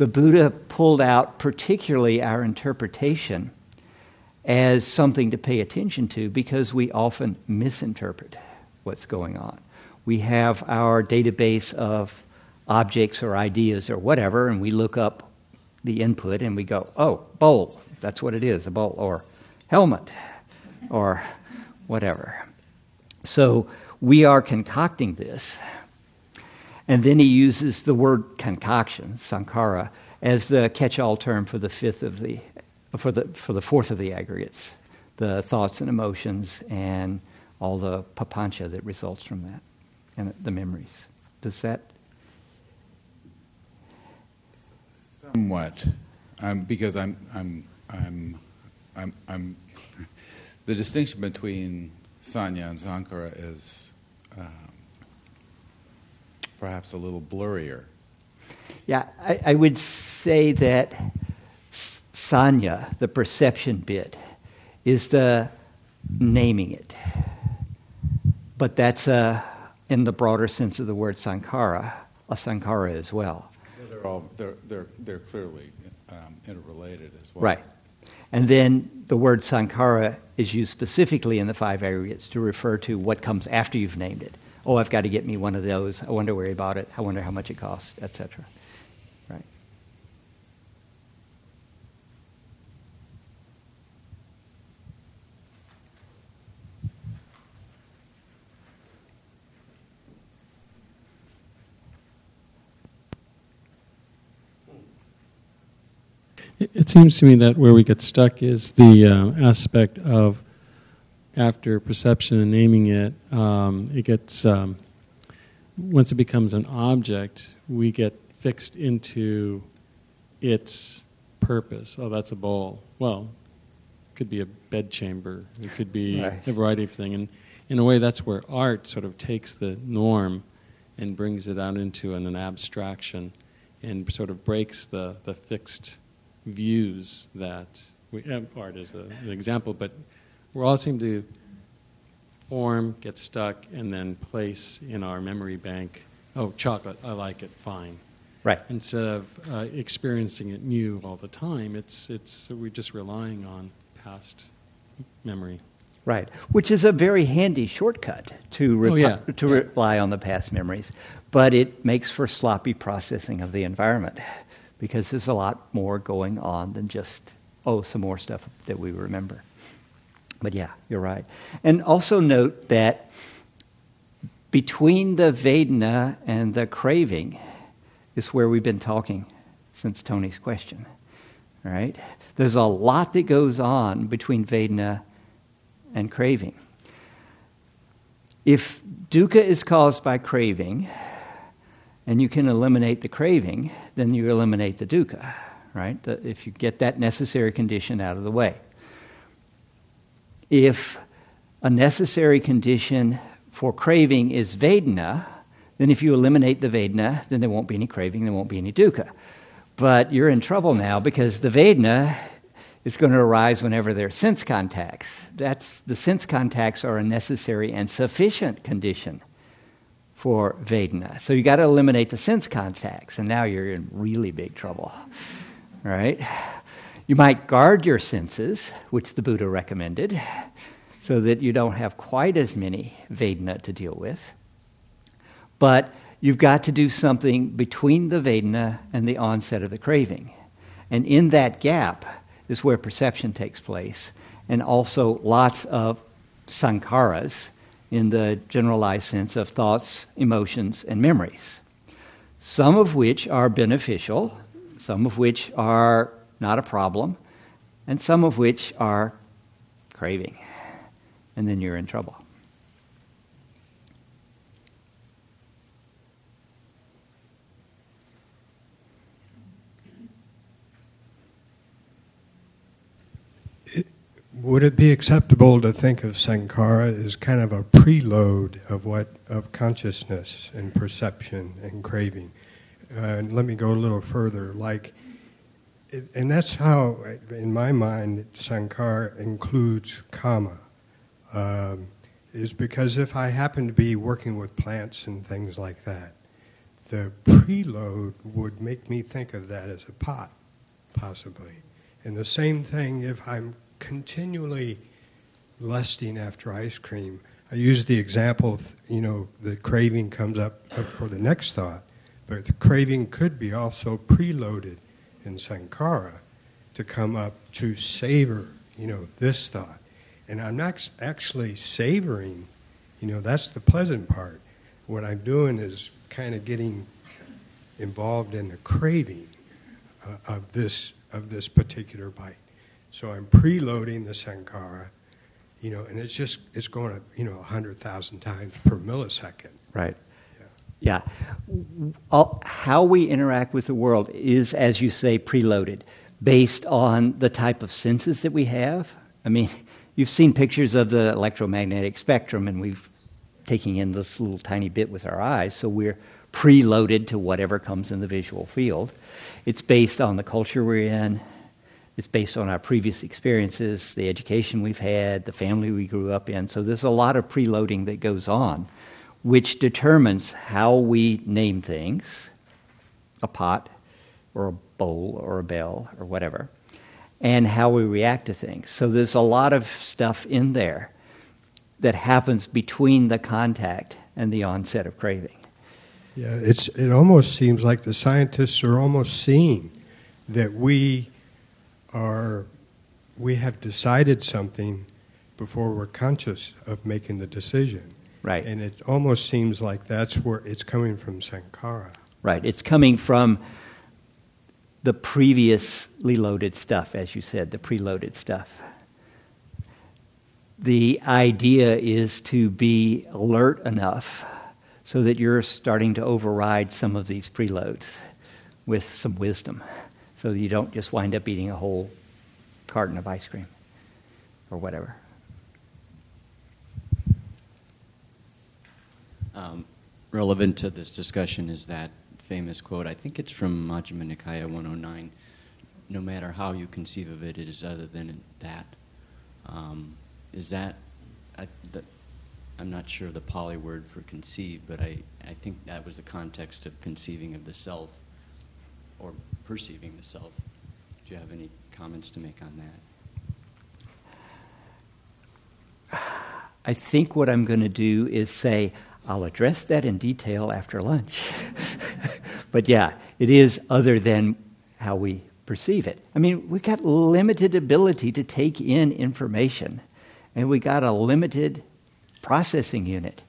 The Buddha pulled out particularly our interpretation as something to pay attention to because we often misinterpret what's going on. We have our database of objects or ideas or whatever, and we look up the input and we go, oh, bowl, that's what it is, a bowl, or helmet, or whatever. So we are concocting this. And then he uses the word concoction, sankhara, as the catch-all term for the fifth of the for the for the fourth of the aggregates, the thoughts and emotions and all the papancha that results from that, and the memories. Does that Somewhat, um, because I'm, I'm, I'm, I'm, I'm *laughs* the distinction between sanya and sankhara is um, perhaps a little blurrier. Yeah, I, I would say that sanya, the perception bit, is the naming it. But that's a, in the broader sense of the word sankhara, a sankhara as well. They're all they're they're they're clearly um, interrelated as well. Right. And then the word sankhara is used specifically in the five aggregates to refer to what comes after you've named it. Oh, I've got to get me one of those. I wonder where he bought it. I wonder how much it costs, etc. Right. It, seems to me that where we get stuck is the uh, aspect of after perception and naming it, um, it gets um, once it becomes an object, we get fixed into its purpose. Oh, that's a bowl. Well, it could be a bed chamber. It could be Right. a variety of things. And in a way, that's where art sort of takes the norm and brings it out into an, an abstraction and sort of breaks the, the fixed views that we art is a, an example, but we all seem to form, get stuck, and then place in our memory bank. Oh, chocolate, I like it, fine. Right. Instead of uh, experiencing it new all the time, it's it's we're just relying on past memory. Right, which is a very handy shortcut to, Oh, yeah. to Yeah. rely on the past memories, but it makes for sloppy processing of the environment because there's a lot more going on than just, oh, some more stuff that we remember. But yeah, you're right. And also note that between the Vedana and the craving is where we've been talking since Tony's question. Right? There's a lot that goes on between Vedana and craving. If dukkha is caused by craving, and you can eliminate the craving, then you eliminate the dukkha, right? If you get that necessary condition out of the way. If a necessary condition for craving is Vedana, then if you eliminate the Vedana, then there won't be any craving, there won't be any dukkha. But you're in trouble now because the Vedana is going to arise whenever there are sense contacts. That's, the sense contacts are a necessary and sufficient condition for Vedana. So you've got to eliminate the sense contacts, and now you're in really big trouble. Right? You might guard your senses, which the Buddha recommended, so that you don't have quite as many Vedana to deal with. But you've got to do something between the Vedana and the onset of the craving. And in that gap is where perception takes place, and also lots of sankharas in the generalized sense of thoughts, emotions, and memories. Some of which are beneficial, some of which are not a problem, and some of which are craving. And then you're in trouble. would it be acceptable to think of sankhara as kind of a preload of what of consciousness and perception and craving? Uh, and let me go a little further. Like it, and that's how, in my mind, sankhara includes kama. Um, is because if I happen to be working with plants and things like that, the preload would make me think of that as a pot, possibly. And the same thing if I'm continually lusting after ice cream. I use the example, you know, the craving comes up for the next thought, but the craving could be also preloaded in sankhara to come up to savor, you know, this thought. And I'm not actually savoring, you know, that's the pleasant part. What I'm doing is kind of getting involved in the craving uh, of this of this particular bite. So I'm preloading the sankhara, you know, and it's just it's going you know hundred thousand times per millisecond. Right. Yeah. All, how we interact with the world is, as you say, preloaded, based on the type of senses that we have. I mean, *laughs* you've seen pictures of the electromagnetic spectrum, and we've taking in this little tiny bit with our eyes, so we're preloaded to whatever comes in the visual field. It's based on the culture we're in, it's based on our previous experiences, the education we've had, the family we grew up in. So there's a lot of preloading that goes on, which determines how we name things a pot, or a bowl, or a bell, or whatever, and how we react to things. So there's a lot of stuff in there that happens between the contact and the onset of craving. Yeah, it's, it almost seems like the scientists are almost seeing that we are we have decided something before we're conscious of making the decision. Right. And it almost seems like that's where it's coming from Sankhara. Right. It's coming from the previously loaded stuff, as you said, the preloaded stuff. The idea is to be alert enough so that you're starting to override some of these preloads with some wisdom so you don't just wind up eating a whole carton of ice cream or whatever. Um, relevant to this discussion is that famous quote. I think it's from Majjhima Nikaya 109. No matter how you conceive of it, it is other than that. Um, is that, I, am not sure the Pali word for conceive, but I, I think that was the context of conceiving of the self or perceiving the self. Do you have any comments to make on that? I think what I'm going to do is say, I'll address that in detail after lunch. *laughs* but yeah, it is other than how we perceive it. I mean, we've got limited ability to take in information, and we got a limited processing unit,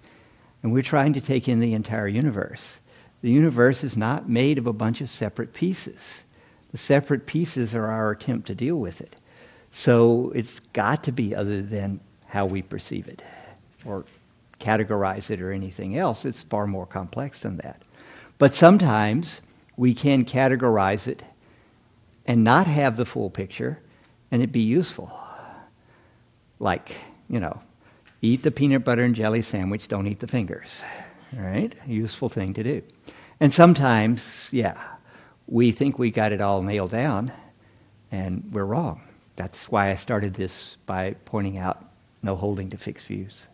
and we're trying to take in the entire universe. The universe is not made of a bunch of separate pieces. The separate pieces are our attempt to deal with it. So it's got to be other than how we perceive it or categorize it or anything else. It's far more complex than that. But sometimes we can categorize it and not have the full picture and it be useful. Like, you know, eat the peanut butter and jelly sandwich, don't eat the fingers. All right? A useful thing to do. And sometimes, yeah, we think we got it all nailed down, and we're wrong. That's why I started this by pointing out no holding to fixed views.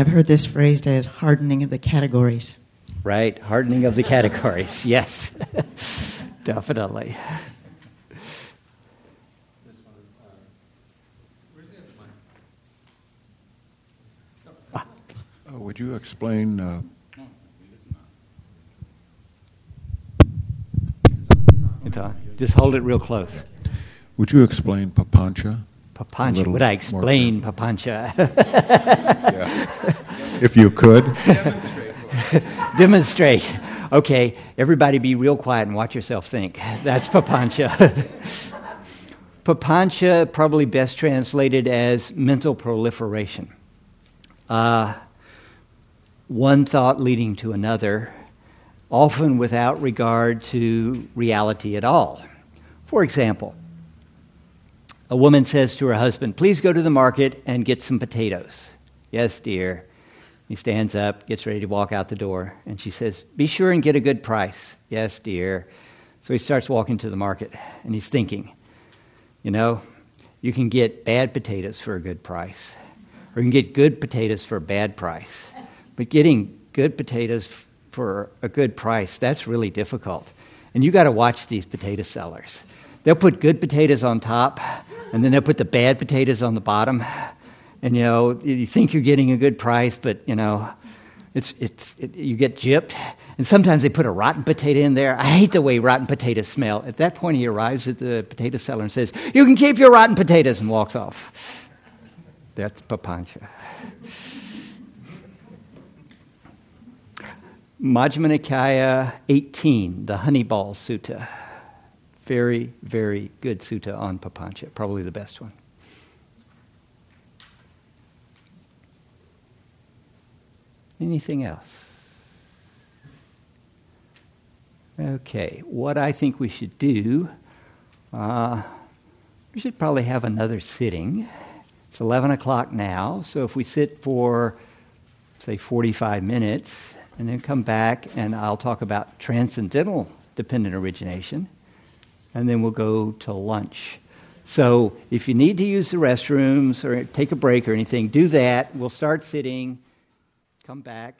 I've heard this phrased as hardening of the categories. Right, hardening of the categories, *laughs* yes, *laughs* definitely. would you explain? Uh, it's on. Just hold it real close. Would you explain papancha? Papancha. Would I explain papancha? yeah. *laughs* If you could. Demonstrate. *laughs* Demonstrate. Okay, everybody be real quiet and watch yourself think. *laughs* That's papancha. papancha, probably best translated as mental proliferation. Uh, one thought leading to another, often without regard to reality at all. For example, a woman says to her husband, Please go to the market and get some potatoes. Yes, dear. He stands up, gets ready to walk out the door, and she says, Be sure and get a good price. Yes, dear. So he starts walking to the market, and he's thinking, You know, you can get bad potatoes for a good price, or you can get good potatoes for a bad price. But getting good potatoes for a good price, that's really difficult. And you got to watch these potato sellers. They'll put good potatoes on top, and then they'll put the bad potatoes on the bottom. And you know, you think you're getting a good price, but you know, it's, it's, it, you get gypped. And sometimes they put a rotten potato in there. I hate the way rotten potatoes smell. At that point, he arrives at the potato seller and says, You can keep your rotten potatoes, and walks off. That's Papancha. Majjhima Nikaya 18, the Honeyball Sutta. Very, very good sutta on Papancha, probably the best one. Anything else? Okay, what I think we should do, uh, we should probably have another sitting. It's 11 o'clock now, so if we sit for, say, 45 minutes, and then come back and I'll talk about transcendental dependent origination, and then we'll go to lunch. So if you need to use the restrooms or take a break or anything, do that. We'll start sitting, come back.